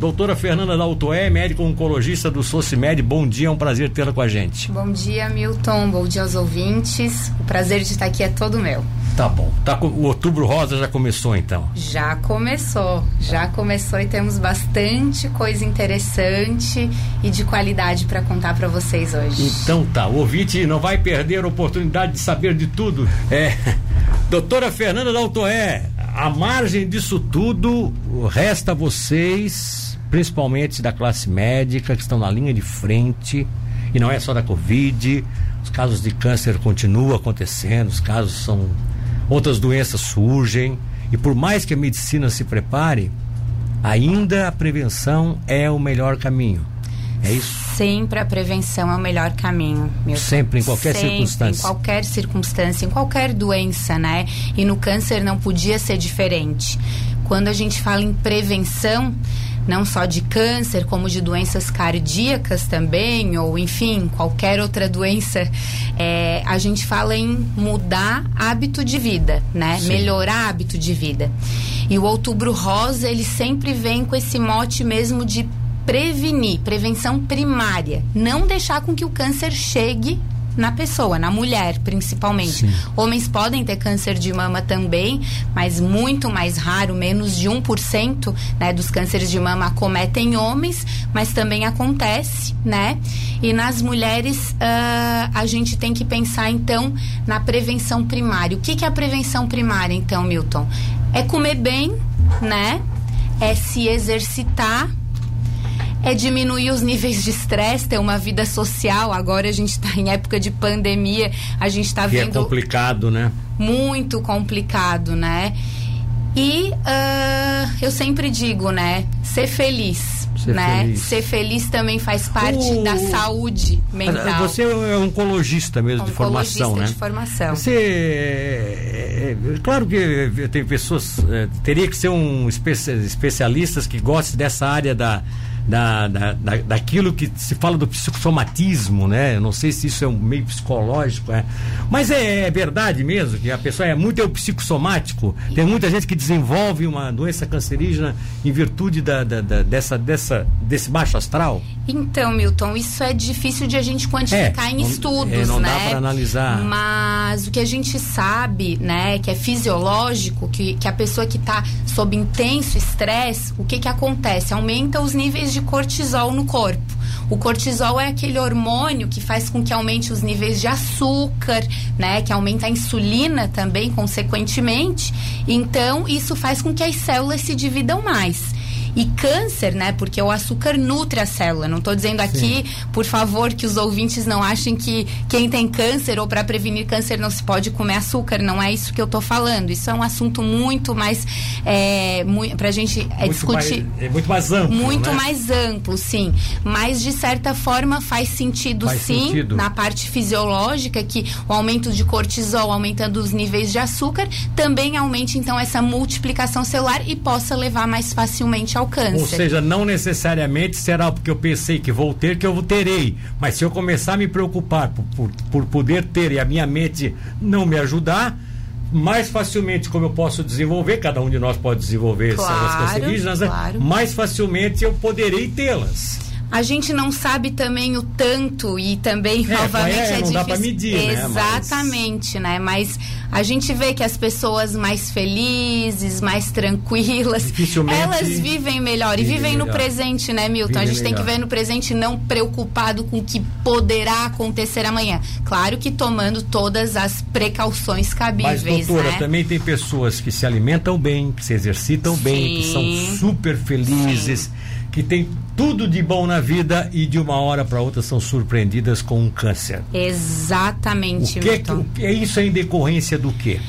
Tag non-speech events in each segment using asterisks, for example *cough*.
doutora Fernanda Daltoé, médico oncologista do Socimed. Bom dia, é um prazer tê-la com a gente. Bom dia, Milton. Bom dia aos ouvintes. O prazer de estar aqui é todo meu. Tá bom. Tá, o Outubro Rosa já começou então? Já começou. Já começou e temos bastante coisa interessante e de qualidade para contar para vocês hoje. Então tá. O ouvinte não vai perder a oportunidade de saber de tudo. É. *laughs* Doutora Fernanda Daltoé, à margem disso tudo, resta a vocês, principalmente da classe médica, que estão na linha de frente, e não é só da Covid, os casos de câncer continuam acontecendo, os casos são. outras doenças surgem, e por mais que a medicina se prepare, ainda a prevenção é o melhor caminho. É isso? Sempre a prevenção é o melhor caminho. Milton. Sempre, em qualquer Sempre, circunstância. Em qualquer circunstância, em qualquer doença, né? E no câncer não podia ser diferente. Quando a gente fala em prevenção, não só de câncer, como de doenças cardíacas também, ou enfim, qualquer outra doença, é, a gente fala em mudar hábito de vida, né? Sim. Melhorar hábito de vida. E o Outubro Rosa, ele sempre vem com esse mote mesmo de prevenir, prevenção primária, não deixar com que o câncer chegue na pessoa, na mulher principalmente. Sim. Homens podem ter câncer de mama também, mas muito mais raro, menos de 1% né, dos cânceres de mama acometem homens, mas também acontece, né? E nas mulheres uh, a gente tem que pensar então na prevenção primária. O que, que é a prevenção primária, então, Milton? É comer bem, né? É se exercitar é diminuir os níveis de estresse, ter uma vida social. Agora a gente está em época de pandemia, a gente está vendo. É complicado, né? Muito complicado, né? E uh, eu sempre digo, né? Ser feliz. Ser né? feliz. Ser feliz também faz parte uh, da saúde mental. Você é oncologista mesmo de formação, né? de formação. Você, é, é, claro que tem pessoas, é, teria que ser um espe especialistas que gostem dessa área da da, da, da, daquilo que se fala do psicossomatismo, né? Eu não sei se isso é um meio psicológico, é. mas é, é, verdade mesmo que a pessoa é muito é o psicossomático. Tem muita gente que desenvolve uma doença cancerígena em virtude da, da, da dessa, dessa, desse baixo astral. Então, Milton, isso é difícil de a gente quantificar é, em não, estudos, é, não né? dá para analisar. Mas o que a gente sabe, né, que é fisiológico, que, que a pessoa que está sob intenso estresse, o que que acontece? Aumenta os níveis de cortisol no corpo. O cortisol é aquele hormônio que faz com que aumente os níveis de açúcar, né? Que aumenta a insulina também, consequentemente. Então, isso faz com que as células se dividam mais. E câncer, né? Porque o açúcar nutre a célula. Não estou dizendo aqui, Sim. por favor, que os ouvintes não achem que quem tem câncer ou para prevenir câncer não se pode comer açúcar. Não é isso que eu estou falando. Isso é um assunto muito mais é, para a gente é, muito discutir. Mais, é muito mais amplo. Muito né? mais amplo, sim. Mas de certa forma faz sentido, faz sim, sentido. na parte fisiológica que o aumento de cortisol, aumentando os níveis de açúcar, também aumente então essa multiplicação celular e possa levar mais facilmente ao câncer. Ou seja, não necessariamente será porque eu pensei que vou ter que eu terei. Mas se eu começar a me preocupar por, por, por poder ter e a minha mente não me ajudar, mais facilmente como eu posso desenvolver, cada um de nós pode desenvolver claro, células cancerígenas, claro. né? mais facilmente eu poderei tê-las. A gente não sabe também o tanto e também, é, novamente, é, é, não difícil. Dá pra medir, Exatamente, né? Mas... né? Mas a gente vê que as pessoas mais felizes, mais tranquilas, elas vivem melhor e vivem melhor. no presente, né, Milton? A gente melhor. tem que ver no presente não preocupado com o que poderá acontecer amanhã. Claro que tomando todas as precauções cabíveis, Mas, doutora, né? também tem pessoas que se alimentam bem, que se exercitam Sim. bem, que são super felizes. Sim que tem tudo de bom na vida e de uma hora para outra são surpreendidas com um câncer. Exatamente, o que, Milton. que é isso é em decorrência do quê?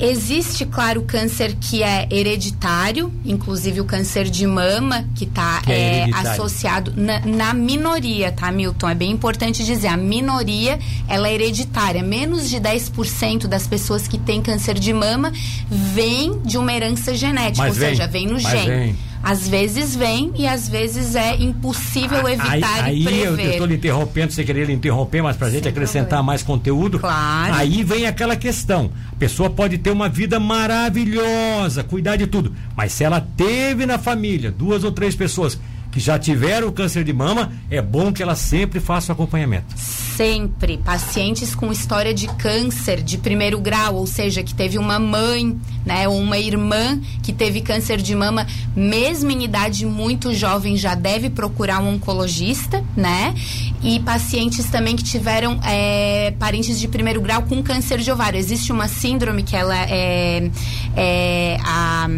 Existe, claro, o câncer que é hereditário, inclusive o câncer de mama, que está é é, associado na, na, minoria, tá, Milton? É bem importante dizer, a minoria, ela é hereditária. Menos de 10% das pessoas que têm câncer de mama vem de uma herança genética, Mas ou vem, seja, vem no mas gene. Vem. Às vezes vem e às vezes é impossível evitar aí, e prever. Aí eu estou lhe interrompendo, sem querer lhe interromper, mas para a gente acrescentar problema. mais conteúdo. Claro. Aí vem aquela questão. A pessoa pode ter uma vida maravilhosa, cuidar de tudo. Mas se ela teve na família duas ou três pessoas que já tiveram câncer de mama, é bom que ela sempre faça o acompanhamento. Sempre. Pacientes com história de câncer de primeiro grau, ou seja, que teve uma mãe, né, ou uma irmã que teve câncer de mama, mesmo em idade muito jovem, já deve procurar um oncologista, né? E pacientes também que tiveram é, parentes de primeiro grau com câncer de ovário. Existe uma síndrome que ela é, é a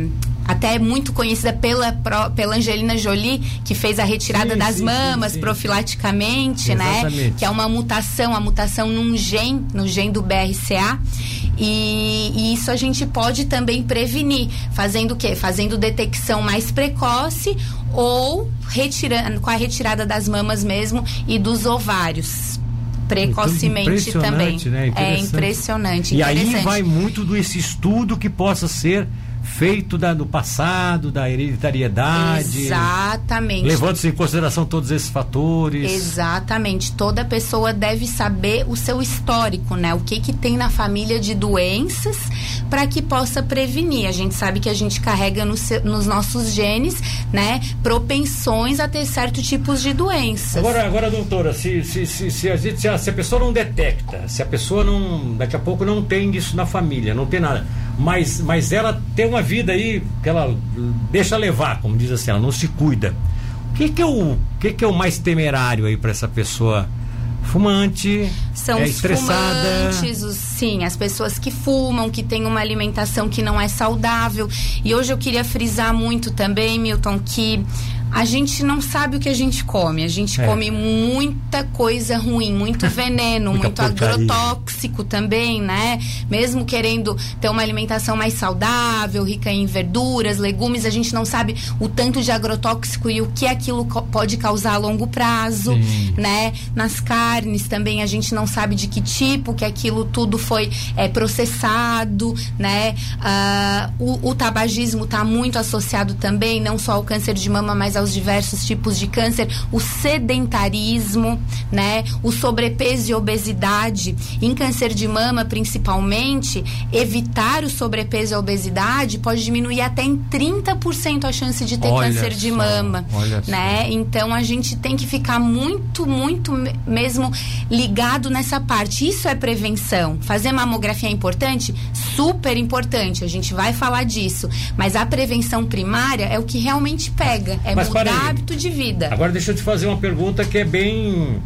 até muito conhecida pela, pela Angelina Jolie, que fez a retirada sim, das sim, mamas sim, profilaticamente, né? Que é uma mutação, a mutação num gene, no gene do BRCA. E, e, isso a gente pode também prevenir, fazendo o quê? Fazendo detecção mais precoce ou retirando, com a retirada das mamas mesmo e dos ovários precocemente também. Né? É impressionante. E aí vai muito desse estudo que possa ser feito da, do passado, da hereditariedade. Exatamente. Levando-se em consideração todos esses fatores. Exatamente. Toda pessoa deve saber o seu histórico, né? O que que tem na família de doenças para que possa prevenir. A gente sabe que a gente carrega no, nos nossos genes, né? Propensões a ter certos tipos de doenças. Agora, agora doutora, se, se, se, se, a, gente, se, a, se a pessoa não detecta, se a pessoa não, daqui a pouco não tem isso na família, não tem nada mas, mas ela tem uma vida aí que ela deixa levar, como diz assim, ela não se cuida. O que que é o, que que é o mais temerário aí para essa pessoa? Fumante, são é os estressada. fumantes, os, sim, as pessoas que fumam, que têm uma alimentação que não é saudável. E hoje eu queria frisar muito também, Milton, que a gente não sabe o que a gente come. A gente é. come muita coisa ruim, muito *laughs* veneno, muito porcaria. agrotóxico também, né? Mesmo querendo ter uma alimentação mais saudável, rica em verduras, legumes, a gente não sabe o tanto de agrotóxico e o que aquilo pode causar a longo prazo, Sim. né? Nas carnes também a gente não sabe de que tipo que aquilo tudo foi é, processado, né? Uh, o, o tabagismo está muito associado também, não só ao câncer de mama, mas aos diversos tipos de câncer, o sedentarismo, né? O sobrepeso e obesidade. Em câncer de mama, principalmente, evitar o sobrepeso e a obesidade pode diminuir até em 30% a chance de ter olha câncer de mama, né? Só. Então a gente tem que ficar muito, muito mesmo ligado nessa parte. Isso é prevenção. Fazer mamografia é importante? Super importante. A gente vai falar disso. Mas a prevenção primária é o que realmente pega. É Mas mudar hábito de vida. Agora deixa eu te fazer uma pergunta que é bem,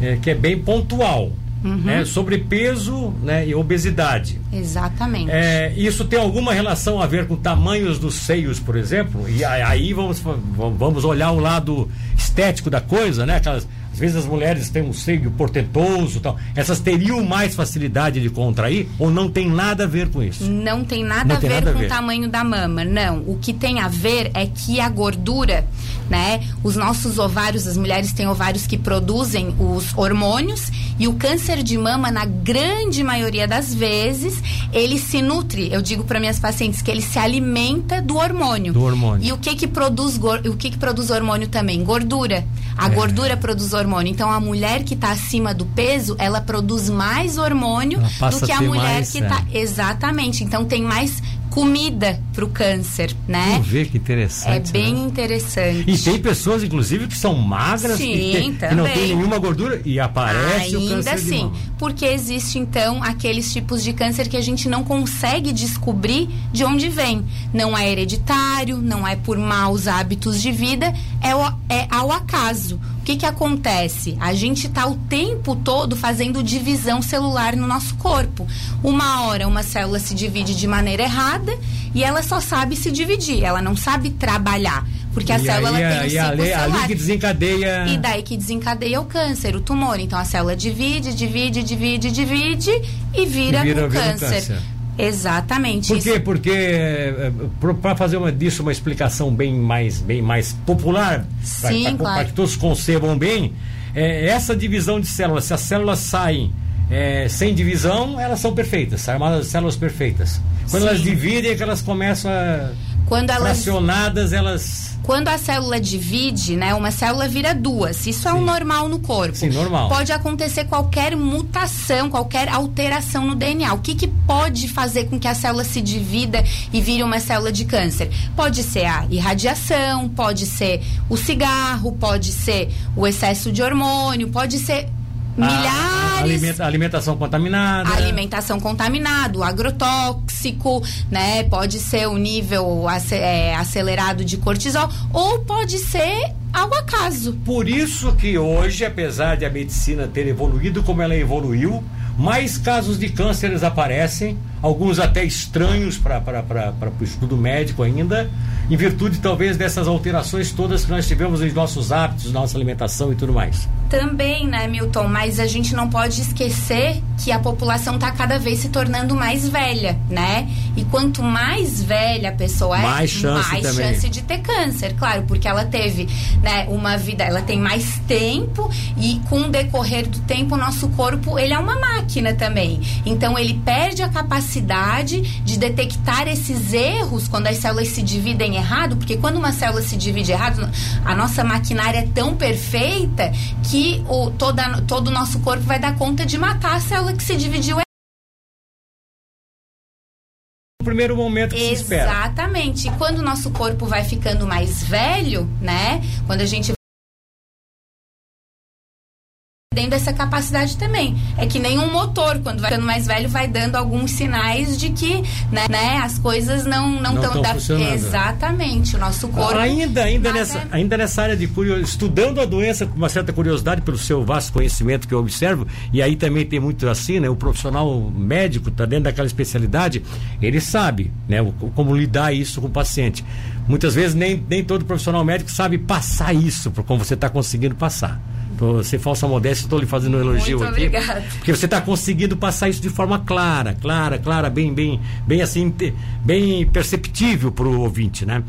é, que é bem pontual. Uhum. Né? sobre peso né, e obesidade. Exatamente. É, isso tem alguma relação a ver com tamanhos dos seios, por exemplo? E aí vamos, vamos olhar o lado estético da coisa, né? Aquelas às vezes as mulheres têm um seio portentoso tal. Essas teriam mais facilidade de contrair ou não tem nada a ver com isso? Não tem nada não a tem ver nada com o tamanho da mama, não. O que tem a ver é que a gordura, né? Os nossos ovários, as mulheres têm ovários que produzem os hormônios e o câncer de mama, na grande maioria das vezes, ele se nutre. Eu digo para minhas pacientes que ele se alimenta do hormônio. Do hormônio. E o que que produz o que que produz hormônio também? Gordura. A é. gordura produz hormônio hormônio. Então, a mulher que está acima do peso, ela produz mais hormônio do que a, a mulher mais, que está. É. Exatamente. Então, tem mais comida para o câncer, né? Vamos ver que interessante. É bem né? interessante. E tem pessoas, inclusive, que são magras, Sim, que, tem, que, não tem nenhuma gordura e aparece Ainda o câncer assim, de mama. porque existe então aqueles tipos de câncer que a gente não consegue descobrir de onde vem. Não é hereditário, não é por maus hábitos de vida, é, é ao acaso. O que, que acontece? A gente está o tempo todo fazendo divisão celular no nosso corpo. Uma hora uma célula se divide de maneira errada e ela só sabe se dividir, ela não sabe trabalhar. Porque a e célula aí, tem um ciclo ali, ali que desencadeia. E daí que desencadeia o câncer, o tumor. Então a célula divide, divide, divide, divide e vira, e vira, vira câncer. câncer. Exatamente. Por quê? Porque eh, para fazer uma, disso uma explicação bem mais, bem mais popular, para claro. que todos concebam bem, é, essa divisão de células, se as células saem é, sem divisão, elas são perfeitas, chamadas células perfeitas. Quando Sim. elas dividem, é que elas começam a. Quando elas. Fracionadas, elas quando a célula divide, né, uma célula vira duas. Isso Sim. é o normal no corpo. Sim, normal. Pode acontecer qualquer mutação, qualquer alteração no DNA. O que, que pode fazer com que a célula se divida e vire uma célula de câncer? Pode ser a irradiação, pode ser o cigarro, pode ser o excesso de hormônio, pode ser milhares. A alimentação contaminada. Alimentação contaminada, agrotóxico, né? Pode ser o nível é, acelerado de cortisol ou pode ser ao acaso. Por isso que hoje, apesar de a medicina ter evoluído como ela evoluiu, mais casos de cânceres aparecem, alguns até estranhos para o estudo médico ainda, em virtude talvez dessas alterações todas que nós tivemos nos nossos hábitos, nossa alimentação e tudo mais. Também, né, Milton? Mas a gente não pode esquecer que a população está cada vez se tornando mais velha, né? E quanto mais velha a pessoa mais é, chance mais também. chance de ter câncer, claro, porque ela teve, né, uma vida, ela tem mais tempo e com o decorrer do tempo o nosso corpo, ele é uma máquina também. Então ele perde a capacidade de detectar esses erros quando as células se dividem errado, porque quando uma célula se divide errado, a nossa maquinária é tão perfeita que o, toda, todo o nosso corpo vai dar conta de matar a célula que se dividiu no primeiro momento que Exatamente. se espera. Exatamente. Quando o nosso corpo vai ficando mais velho, né? Quando a gente perdendo essa capacidade também. É que nem um motor, quando vai ficando mais velho, vai dando alguns sinais de que né, né as coisas não não estão da... exatamente o nosso corpo. Ainda ainda nessa é... ainda nessa área de curiosidade, estudando a doença com uma certa curiosidade pelo seu vasto conhecimento que eu observo e aí também tem muito assim, né? O profissional médico está dentro daquela especialidade, ele sabe, né? O, como lidar isso com o paciente. Muitas vezes nem, nem todo profissional médico sabe passar isso, por como você está conseguindo passar. Tô, sem falsa modéstia, estou lhe fazendo um elogio Muito aqui. Obrigada. Porque você está conseguindo passar isso de forma clara, clara, clara, bem, bem, bem assim, bem perceptível para o ouvinte, né?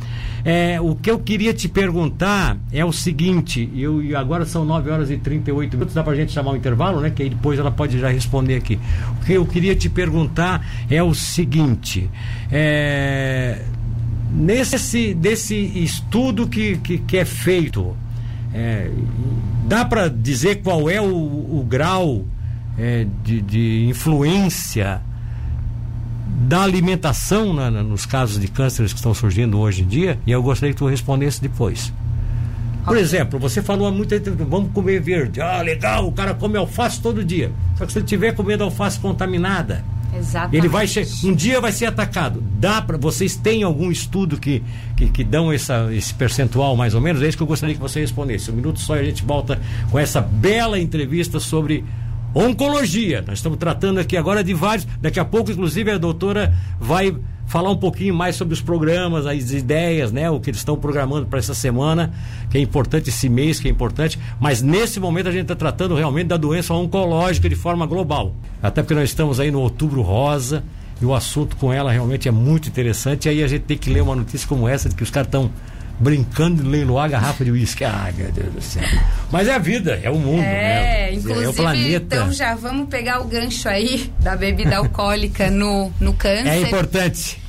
É, o que eu queria te perguntar é o seguinte, eu, agora são 9 horas e 38 minutos, dá para a gente chamar um intervalo, né? Que aí depois ela pode já responder aqui. O que eu queria te perguntar é o seguinte, é, nesse desse estudo que, que, que é feito, é, dá para dizer qual é o, o grau é, de, de, influência da alimentação na, na, nos casos de cânceres que estão surgindo hoje em dia? E eu gostaria que tu respondesse depois. Por exemplo, você falou muito, vamos comer verde. Ah, legal, o cara come alface todo dia. Só que se ele estiver comendo alface contaminada, Exatamente. Ele vai um dia vai ser atacado. Dá para vocês têm algum estudo que, que, que, dão essa, esse percentual mais ou menos? É isso que eu gostaria que você respondesse. Um minuto só e a gente volta com essa bela entrevista sobre oncologia. Nós estamos tratando aqui agora de vários. Daqui a pouco, inclusive, a doutora vai falar um pouquinho mais sobre os programas, as ideias, né? O que eles estão programando para essa semana, que é importante esse mês, que é importante. Mas nesse momento a gente está tratando realmente da doença oncológica de forma global. Até porque nós estamos aí no outubro rosa e o assunto com ela realmente é muito interessante. E aí a gente tem que ler uma notícia como essa de que os caras estão brincando de leiloar a garrafa de uísque. Ai, meu Deus do céu. Mas é a vida, é o mundo, é, né? Inclusive, é o planeta. Então já vamos pegar o gancho aí da bebida alcoólica no, no câncer. É importante.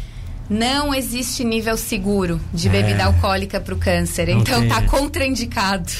Não existe nível seguro de bebida é. alcoólica para o câncer. Não então tem. tá contraindicado.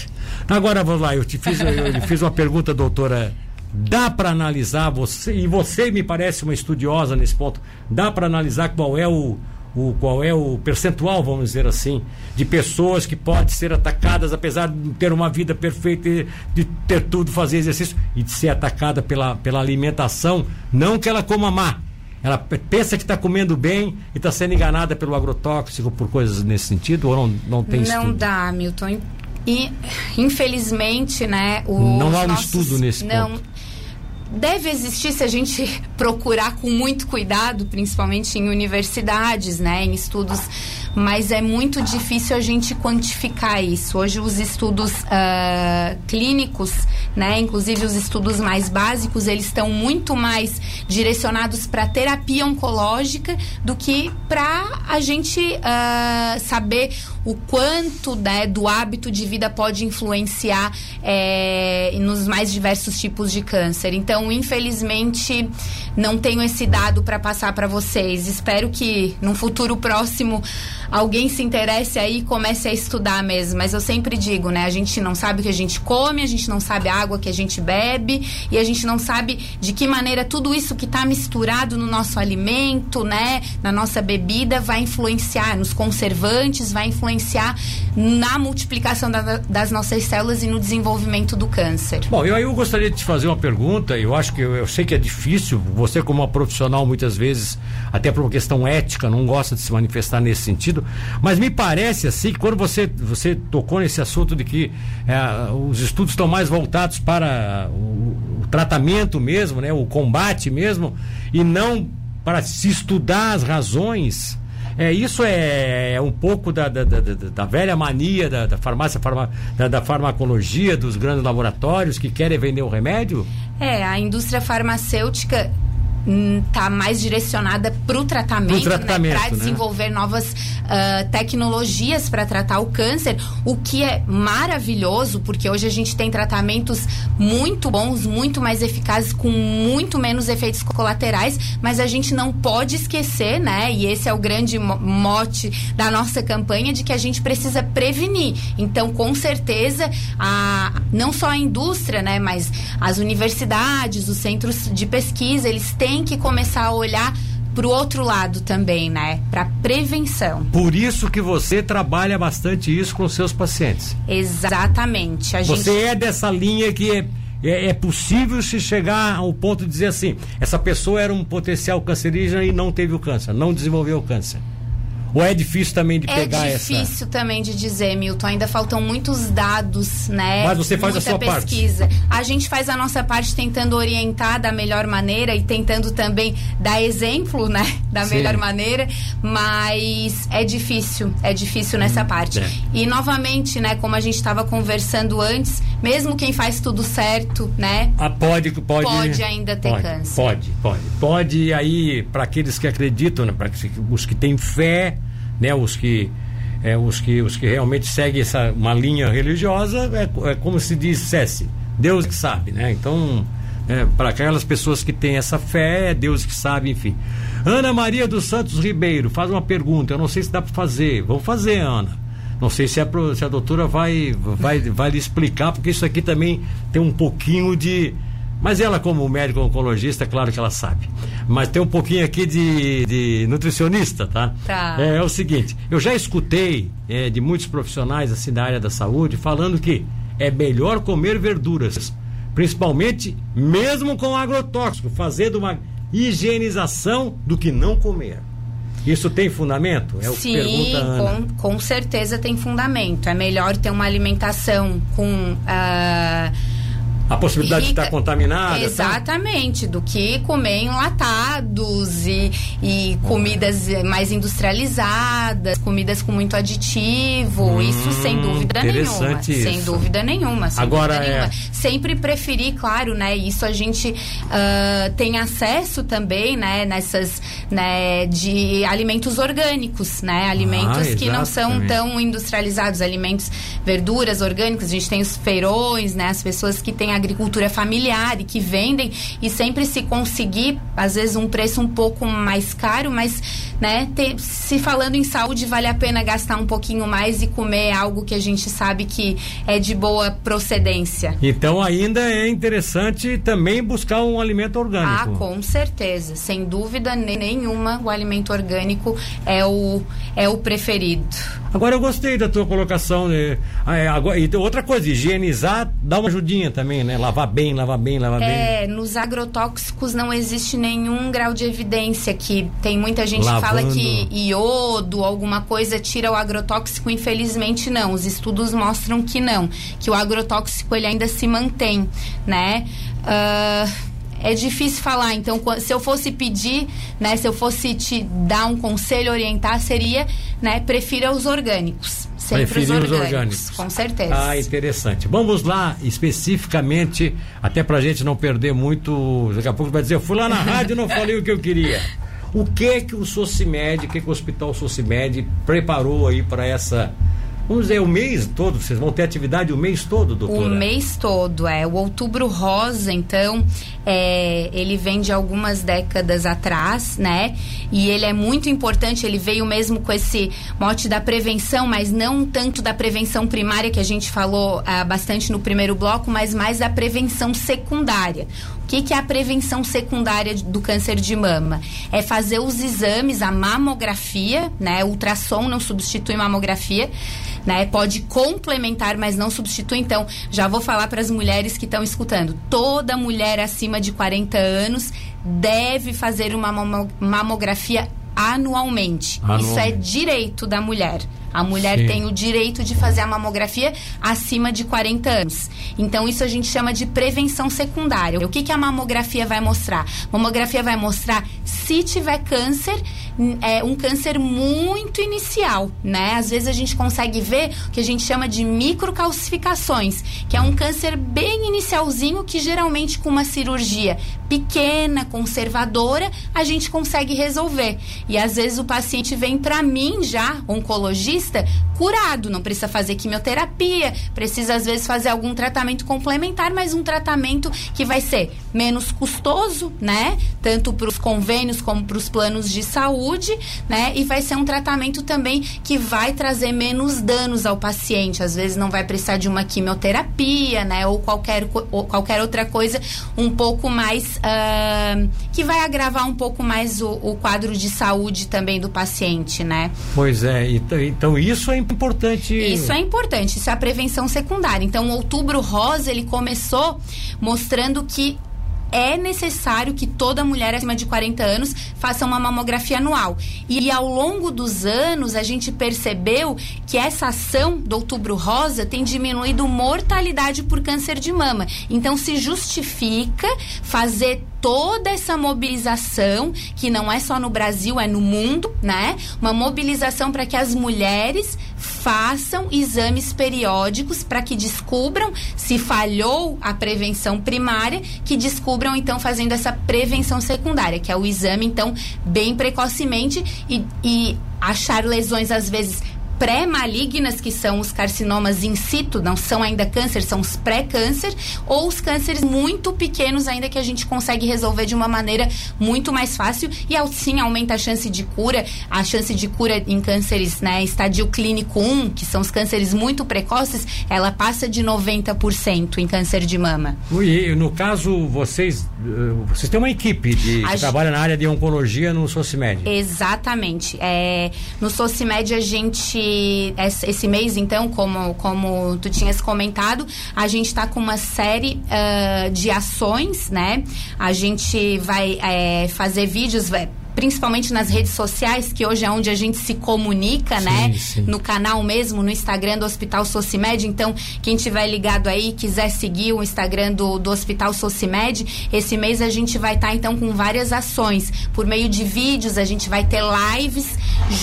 Agora vamos lá, eu te fiz, eu fiz uma pergunta, doutora. Dá para analisar você, e você me parece uma estudiosa nesse ponto, dá para analisar qual é o, o, qual é o percentual, vamos dizer assim, de pessoas que podem ser atacadas, apesar de ter uma vida perfeita, de ter tudo, fazer exercício, e de ser atacada pela, pela alimentação, não que ela coma má. Ela pensa que está comendo bem e está sendo enganada pelo agrotóxico por coisas nesse sentido ou não, não tem não estudo? dá, Milton. E, infelizmente, né? não há um nossos, estudo nesse não, ponto deve existir se a gente *laughs* procurar com muito cuidado, principalmente em universidades, né, em estudos, mas é muito difícil a gente quantificar isso. Hoje os estudos uh, clínicos, né, inclusive os estudos mais básicos, eles estão muito mais direcionados para terapia oncológica do que para a gente uh, saber o quanto né, do hábito de vida pode influenciar é, nos mais diversos tipos de câncer. Então, infelizmente, não tenho esse dado para passar para vocês. Espero que num futuro próximo alguém se interesse aí e comece a estudar mesmo. Mas eu sempre digo, né? A gente não sabe o que a gente come, a gente não sabe a água que a gente bebe e a gente não sabe de que maneira tudo isso que está misturado no nosso alimento, né? Na nossa bebida vai influenciar nos conservantes, vai influenciar na multiplicação da, das nossas células e no desenvolvimento do câncer. Bom, eu, eu gostaria de te fazer uma pergunta. Eu acho que eu, eu sei que é difícil. Você, como uma profissional, muitas vezes, até por uma questão ética, não gosta de se manifestar nesse sentido. Mas me parece assim que quando você, você tocou nesse assunto de que é, os estudos estão mais voltados para o, o tratamento mesmo, né, o combate mesmo, e não para se estudar as razões. É, isso é, é um pouco da, da, da, da, velha mania da, da farmácia, farma, da, da farmacologia, dos grandes laboratórios que querem vender o remédio? É, a indústria farmacêutica está hum, mais direcionada para o tratamento, tratamento né? para desenvolver né? novas uh, tecnologias para tratar o câncer, o que é maravilhoso, porque hoje a gente tem tratamentos muito bons, muito mais eficazes, com muito menos efeitos colaterais, mas a gente não pode esquecer, né? E esse é o grande mote da nossa campanha, de que a gente precisa prevenir. Então, com certeza, a, não só a indústria, né? Mas as universidades, os centros de pesquisa, eles têm tem que começar a olhar para o outro lado também, né? Para prevenção. Por isso que você trabalha bastante isso com seus pacientes. Exatamente. A você gente... é dessa linha que é, é, é, possível se chegar ao ponto de dizer assim: essa pessoa era um potencial cancerígeno e não teve o câncer, não desenvolveu o câncer. Ou é difícil também de pegar essa? É difícil também de dizer, Milton. Ainda faltam muitos dados, né? Mas você faz Muita a sua pesquisa. parte. A gente faz a nossa parte tentando orientar da melhor maneira e tentando também dar exemplo, né? *laughs* Da Sim. melhor maneira. Mas é difícil. É difícil nessa hum, parte. É. E novamente, né? Como a gente estava conversando antes, mesmo quem faz tudo certo, né? Ah, pode, pode. Pode ainda ter pode, câncer. Pode, pode. Pode aí, para aqueles que acreditam, né? Para os que têm fé né, os que é, os que os que realmente seguem essa uma linha religiosa é, é como se dissesse Deus que sabe, né? Então é, para aquelas pessoas que têm essa fé é Deus que sabe, enfim. Ana Maria dos Santos Ribeiro faz uma pergunta, eu não sei se dá para fazer, vamos fazer, Ana. Não sei se a, se a doutora vai, vai, vai lhe explicar, porque isso aqui também tem um pouquinho de, mas ela, como médico oncologista, é claro que ela sabe. Mas tem um pouquinho aqui de, de nutricionista, tá? Tá. É, é, o seguinte, eu já escutei é, de muitos profissionais assim da área da saúde falando que é melhor comer verduras, principalmente mesmo com agrotóxico, fazendo uma higienização do que não comer. Isso tem fundamento? É o Sim, que pergunta Ana. Com, com certeza tem fundamento. É melhor ter uma alimentação com. Uh, a possibilidade rica, de estar contaminada. Tá? Exatamente, tá? do que comer enlatados e, e comidas mais industrializadas, comidas com muito aditivo. Hum, isso sem dúvida nenhuma. Isso. Sem dúvida nenhuma. Sem Agora dúvida é... Nenhuma. Sempre preferir, claro, né? Isso a gente uh, tem acesso também, né? Nessas, né? De alimentos orgânicos, né? Alimentos ah, que não são tão industrializados, alimentos, verduras orgânicas. A gente tem os feirões, né? As pessoas que têm agricultura familiar e que vendem e sempre se conseguir, às vezes, um preço um pouco mais caro, mas, né, ter, se falando em saúde, vale a pena gastar um pouquinho mais e comer algo que a gente sabe que é de boa procedência. Então, ainda é interessante também buscar um alimento orgânico. Ah, com certeza. Sem dúvida nenhuma, o alimento orgânico é o, é o preferido. Agora, eu gostei da tua colocação. Né? Ah, é, agora, e outra coisa, higienizar dá uma ajudinha também, né? Lavar bem, lavar bem, lavar bem. É, nos agrotóxicos não existe nenhum grau de evidência que tem muita gente que fala que iodo, alguma coisa tira o agrotóxico, infelizmente não. Os estudos mostram que não, que o agrotóxico ele ainda se mantém, né? Uh, é difícil falar. Então, se eu fosse pedir, né, se eu fosse te dar um conselho, orientar, seria, né, prefira os orgânicos. Sempre os orgânicos, os orgânicos, com certeza. Ah, interessante. Vamos lá, especificamente, até pra gente não perder muito. Daqui a pouco vai dizer, eu fui lá na rádio e não falei o que eu queria. O que que o Socimed, o que, que o Hospital Socimed preparou aí para essa vamos dizer, o mês todo, vocês vão ter atividade o mês todo, doutora? O mês todo, é. O Outubro Rosa, então, é, ele vem de algumas décadas atrás, né? E ele é muito importante, ele veio mesmo com esse mote da prevenção, mas não tanto da prevenção primária, que a gente falou ah, bastante no primeiro bloco, mas mais da prevenção secundária. O que, que é a prevenção secundária do câncer de mama? É fazer os exames, a mamografia, né? Ultrassom não substitui mamografia né? Pode complementar, mas não substitui. Então, já vou falar para as mulheres que estão escutando. Toda mulher acima de 40 anos deve fazer uma mamografia anualmente. anualmente. Isso é direito da mulher. A mulher Sim. tem o direito de fazer a mamografia acima de 40 anos. Então, isso a gente chama de prevenção secundária. O que, que a mamografia vai mostrar? A mamografia vai mostrar se tiver câncer é um câncer muito inicial, né? Às vezes a gente consegue ver o que a gente chama de microcalcificações, que é um câncer bem inicialzinho que geralmente com uma cirurgia pequena, conservadora, a gente consegue resolver. E às vezes o paciente vem para mim já, oncologista, Paulista curado, não precisa fazer quimioterapia, precisa às vezes fazer algum tratamento complementar, mas um tratamento que vai ser menos custoso, né? Tanto para os convênios como para os planos de saúde, né? E vai ser um tratamento também que vai trazer menos danos ao paciente. Às vezes não vai precisar de uma quimioterapia, né? Ou qualquer, ou qualquer outra coisa um pouco mais uh, que vai agravar um pouco mais o, o, quadro de saúde também do paciente, né? Pois é, então, então isso é importante. Isso é importante, isso é a prevenção secundária. Então, o Outubro Rosa ele começou mostrando que é necessário que toda mulher acima de 40 anos faça uma mamografia anual. E ao longo dos anos, a gente percebeu que essa ação do Outubro Rosa tem diminuído mortalidade por câncer de mama. Então, se justifica fazer toda essa mobilização, que não é só no Brasil, é no mundo, né? Uma mobilização para que as mulheres façam exames periódicos para que descubram se falhou a prevenção primária, que descubram então fazendo essa prevenção secundária, que é o exame então bem precocemente e, e achar lesões às vezes pré-malignas, que são os carcinomas in situ, não são ainda câncer, são os pré-câncer, ou os cânceres muito pequenos ainda que a gente consegue resolver de uma maneira muito mais fácil e sim aumenta a chance de cura, a chance de cura em cânceres, né, estadio clínico 1, que são os cânceres muito precoces, ela passa de 90% em câncer de mama. E no caso, vocês, eh, vocês têm uma equipe de, que trabalha na área de oncologia no Socimed? Exatamente. É, no Socimed a gente esse mês, então, como, como tu tinhas comentado, a gente está com uma série uh, de ações, né? A gente vai é, fazer vídeos, principalmente nas redes sociais, que hoje é onde a gente se comunica, sim, né? Sim. No canal mesmo, no Instagram do Hospital Socimed. Então, quem tiver ligado aí, quiser seguir o Instagram do, do Hospital Socimed, esse mês a gente vai estar tá, então com várias ações. Por meio de vídeos, a gente vai ter lives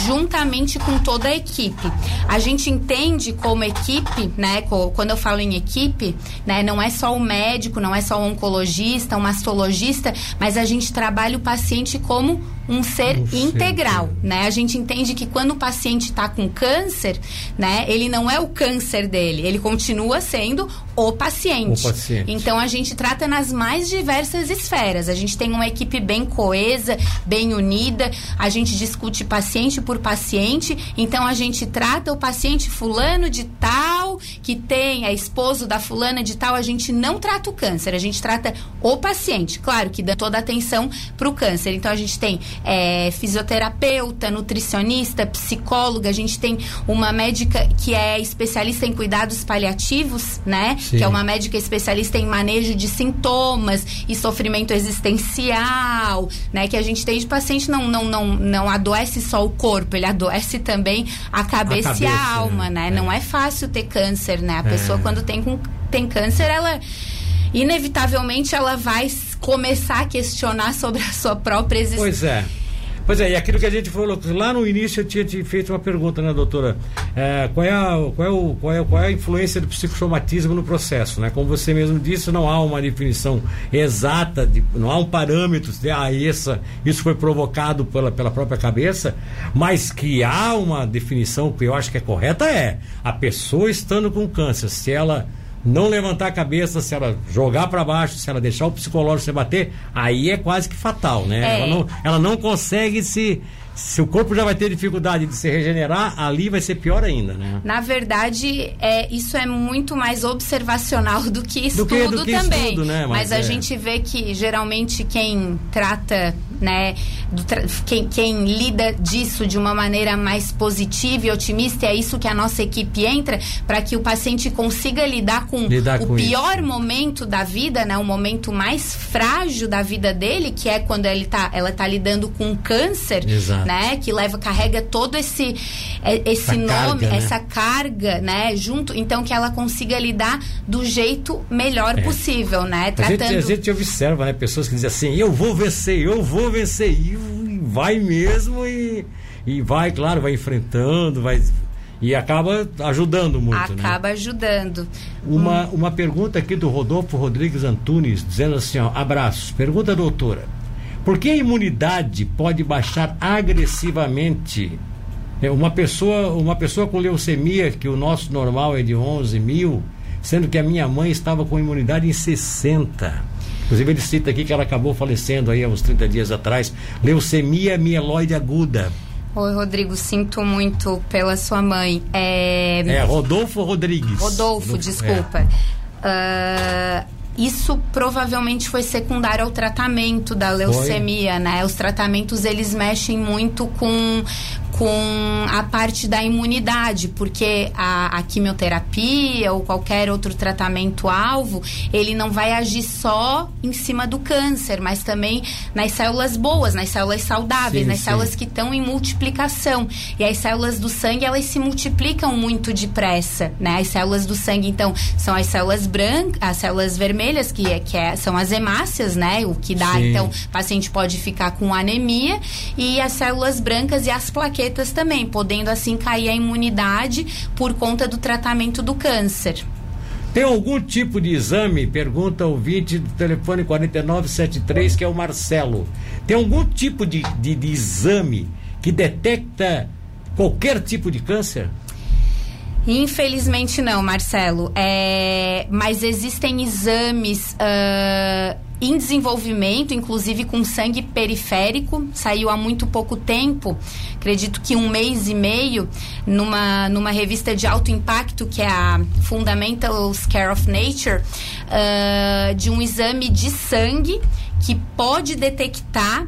juntamente com toda a equipe. A gente entende como equipe, né? Quando eu falo em equipe, né? Não é só o médico, não é só o oncologista, o mastologista, mas a gente trabalha o paciente como um ser um integral, ser. né? A gente entende que quando o paciente está com câncer, né, ele não é o câncer dele, ele continua sendo o paciente. o paciente. Então a gente trata nas mais diversas esferas. A gente tem uma equipe bem coesa, bem unida. A gente discute paciente por paciente. Então a gente trata o paciente fulano de tal que tem é esposo da fulana de tal. A gente não trata o câncer, a gente trata o paciente. Claro que dá toda a atenção para o câncer. Então a gente tem é, fisioterapeuta, nutricionista, psicóloga. A gente tem uma médica que é especialista em cuidados paliativos, né? Sim. que é uma médica especialista em manejo de sintomas e sofrimento existencial, né? Que a gente tem de paciente não, não, não, não adoece só o corpo, ele adoece também a cabeça, a cabeça e a alma, né? É. Não é fácil ter câncer, né? A é. pessoa quando tem, tem câncer, ela inevitavelmente ela vai começar a questionar sobre a sua própria existência. Pois é. Pois é, e aquilo que a gente falou, lá no início eu tinha te feito uma pergunta, né, doutora? É, qual, é a, qual, é o, qual, é, qual é a influência do psicossomatismo no processo, né? Como você mesmo disse, não há uma definição exata, de, não há um parâmetro de, ah, essa, isso foi provocado pela, pela própria cabeça, mas que há uma definição que eu acho que é correta é, a pessoa estando com câncer, se ela não levantar a cabeça, se ela jogar para baixo, se ela deixar o psicológico se bater, aí é quase que fatal, né? É. Ela, não, ela não consegue se se o corpo já vai ter dificuldade de se regenerar, ali vai ser pior ainda, né? Na verdade, é, isso é muito mais observacional do que Do estudo que- do que também. estudo, né? Mas Mas, a é. gente vê que geralmente quem trata, né, do tra- quem, quem lida disso de uma maneira mais positiva e otimista, é isso que a nossa equipe entra para que o paciente consiga lidar com Lidar o com pior momento da vida, né, o momento mais frágil da vida dele, que é quando ele tá, ela tá lidando com câncer, Exato. Né, que leva carrega todo esse é, esse Essa nome, carga, né? essa carga, né, junto, então que ela consiga lidar do jeito melhor É. possível, né, A gente, tratando a gente observa, né, pessoas que dizem assim, eu vou vencer, eu vou vencer, e vai mesmo e, e vai, claro, vai enfrentando, vai e acaba ajudando muito, né? acaba ajudando. Uma, uma pergunta aqui do Rodolfo Rodrigues Antunes, dizendo assim, ó, abraços. Pergunta, doutora. Por que a imunidade pode baixar agressivamente? É, Uma pessoa, uma pessoa com leucemia, que o nosso normal é de 11 mil, sendo que a minha mãe estava com imunidade em 60. Inclusive ele cita aqui que ela acabou falecendo aí há uns 30 dias atrás. Leucemia mieloide aguda. Oi, Rodrigo, sinto muito pela sua mãe. É, É, Rodolfo Rodrigues. Rodolfo, é. desculpa. Isso provavelmente foi secundário ao tratamento da leucemia, né? Os tratamentos eles mexem muito com com a parte da imunidade, porque a, a quimioterapia ou qualquer outro tratamento alvo, ele não vai agir só em cima do câncer, mas também nas células boas, nas células saudáveis, Sim, nas sim. células que estão em multiplicação. E as células do sangue, elas se multiplicam muito depressa, né? As células do sangue, então, são as células brancas, as células vermelhas, que, é, que é- são as hemácias, né? O que dá, Sim. então, o paciente pode ficar com anemia. E as células brancas e as plaquetas também, podendo, assim, cair a imunidade por conta do tratamento do câncer. Tem algum tipo de exame? Pergunta o ouvinte do telefone 4973, que é o Marcelo. Tem algum tipo de, de, de exame que detecta qualquer tipo de câncer? Infelizmente não, Marcelo. É, mas existem exames ah, em desenvolvimento, inclusive com sangue periférico. Saiu há muito pouco tempo, acredito que um mês e meio, numa, numa revista de alto impacto que é a Fundamentals Care of Nature, ah, de um exame de sangue que pode detectar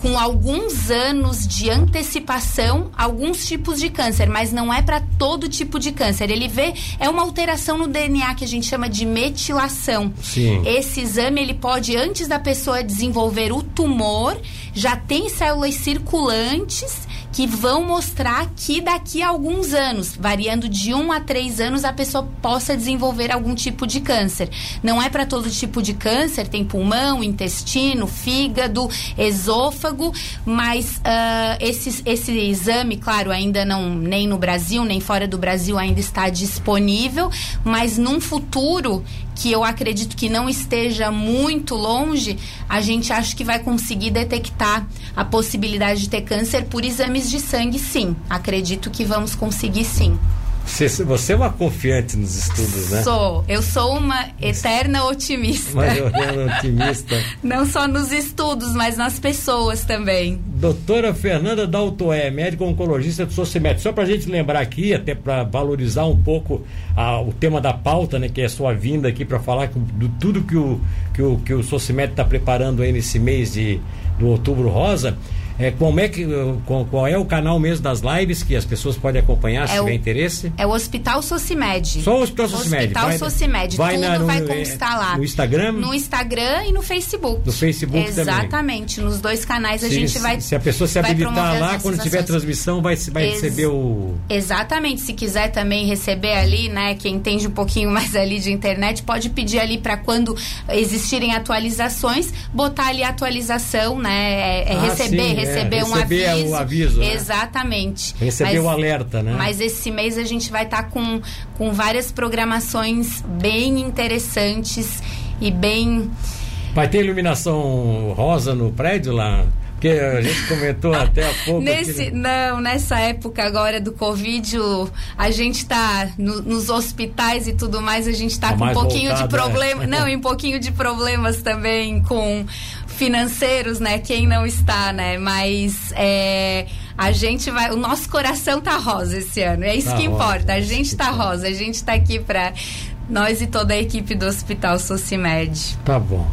com alguns anos de antecipação alguns tipos de câncer, mas não é para todo tipo de câncer. Ele vê é uma alteração no DNA que a gente chama de metilação. Sim. Esse exame ele pode antes da pessoa desenvolver o tumor, já tem células circulantes que vão mostrar que daqui a alguns anos, variando de um a três anos, a pessoa possa desenvolver algum tipo de câncer. Não é para todo tipo de câncer, tem pulmão, intestino, fígado, esôfago, mas ah, esse, esse exame, claro, ainda não, nem no Brasil, nem fora do Brasil ainda está disponível, mas num futuro que eu acredito que não esteja muito longe, a gente acha que vai conseguir detectar a possibilidade de ter câncer por exames de sangue, sim. Acredito que vamos conseguir sim. Você, você é uma confiante nos estudos, né? Sou. Eu sou uma eterna otimista. Mas eu era otimista. *laughs* Não só nos estudos, mas nas pessoas também. Doutora Fernanda Daltoé, médica oncologista do Socimed. Só para a gente lembrar aqui, até para valorizar um pouco ah, o tema da pauta, né, que é a sua vinda aqui para falar do tudo que o, que o, que o Socimed está preparando aí nesse mês de, do Outubro Rosa. É, como é que, qual, é o canal mesmo das lives que as pessoas podem acompanhar se É o- tiver interesse? É o Hospital Socimed. Só o Hospital Socimed. Hospital Vai- Socimed. vai Tudo na- no- vai é, constar lá. no Instagram? No Instagram e no Facebook. No Facebook também. Exatamente. Nos dois canais a se, gente vai. se a pessoa se habilitar lá, quando tiver transmissão, vai, vai Ex- receber o. Exatamente. Se quiser também receber ali, né, quem entende um pouquinho *laughs* mais ali de internet, pode pedir ali para quando existirem atualizações, botar ali a atualização, né, é, é Ah, receber, sim, receber, é, um aviso. o aviso. Né? Exatamente. Receber mas, o alerta, né? Mas esse mês a gente vai estar tá com, com várias programações bem interessantes e bem. Vai ter iluminação rosa no prédio lá? Porque a gente comentou *laughs* até há pouco. Nesse, Não, nessa época agora do Covid, o, a gente está no, nos hospitais e tudo mais, a gente está tá com um pouquinho voltado, de problema. É. Não, *laughs* e um pouquinho de problemas também com financeiros, né? Quem não está, né? Mas é, a gente vai. O nosso coração tá rosa esse ano. É isso tá que rosa, importa. A gente tá rosa. A gente está aqui para nós e toda a equipe do Hospital Socimed. Tá bom.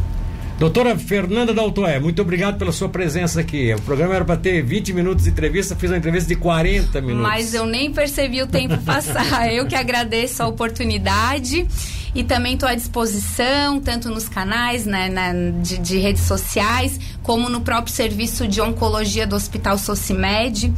Doutora Fernanda Daltoé, muito obrigado pela sua presença aqui. O programa era para ter 20 minutos de entrevista, fiz uma entrevista de 40 minutos. Mas eu nem percebi o tempo *laughs* passar. eu que agradeço a oportunidade e também estou à disposição, tanto nos canais né, na, de, de, redes sociais, como no próprio serviço de oncologia do Hospital Socimed,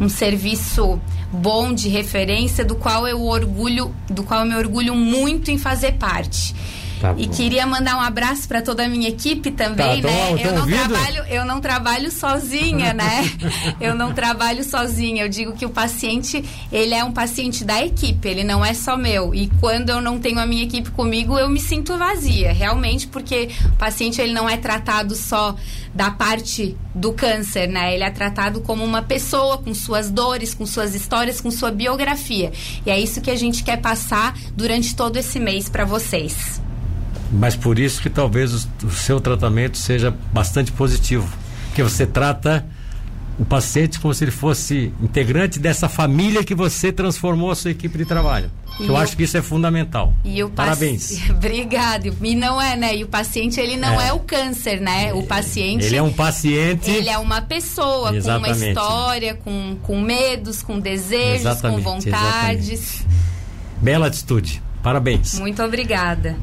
um serviço bom de referência, do qual eu orgulho, do qual eu me orgulho muito em fazer parte. Tá e queria mandar um abraço para toda a minha equipe também, tá, né? eu não trabalho, eu não trabalho sozinha, né? *laughs* eu não trabalho sozinha. Eu digo que o paciente, ele é um paciente da equipe, ele não é só meu. E quando eu não tenho a minha equipe comigo, eu me sinto vazia, realmente, porque o paciente ele não é tratado só da parte do câncer, né? Ele é tratado como uma pessoa com suas dores, com suas histórias, com sua biografia. E é isso que a gente quer passar durante todo esse mês para vocês. Mas por isso que talvez o, o seu tratamento seja bastante positivo. Porque você trata o paciente como se ele fosse integrante dessa família que você transformou a sua equipe de trabalho. eu acho que isso é fundamental. E o Parabéns. *laughs* Obrigado. E não é, né? E o paciente, ele não é, é o câncer, né? O paciente. Ele é um paciente. Ele é uma pessoa exatamente. com uma história, com, com medos, com desejos, exatamente, com vontades. Exatamente. Bela atitude. Parabéns. Muito obrigada.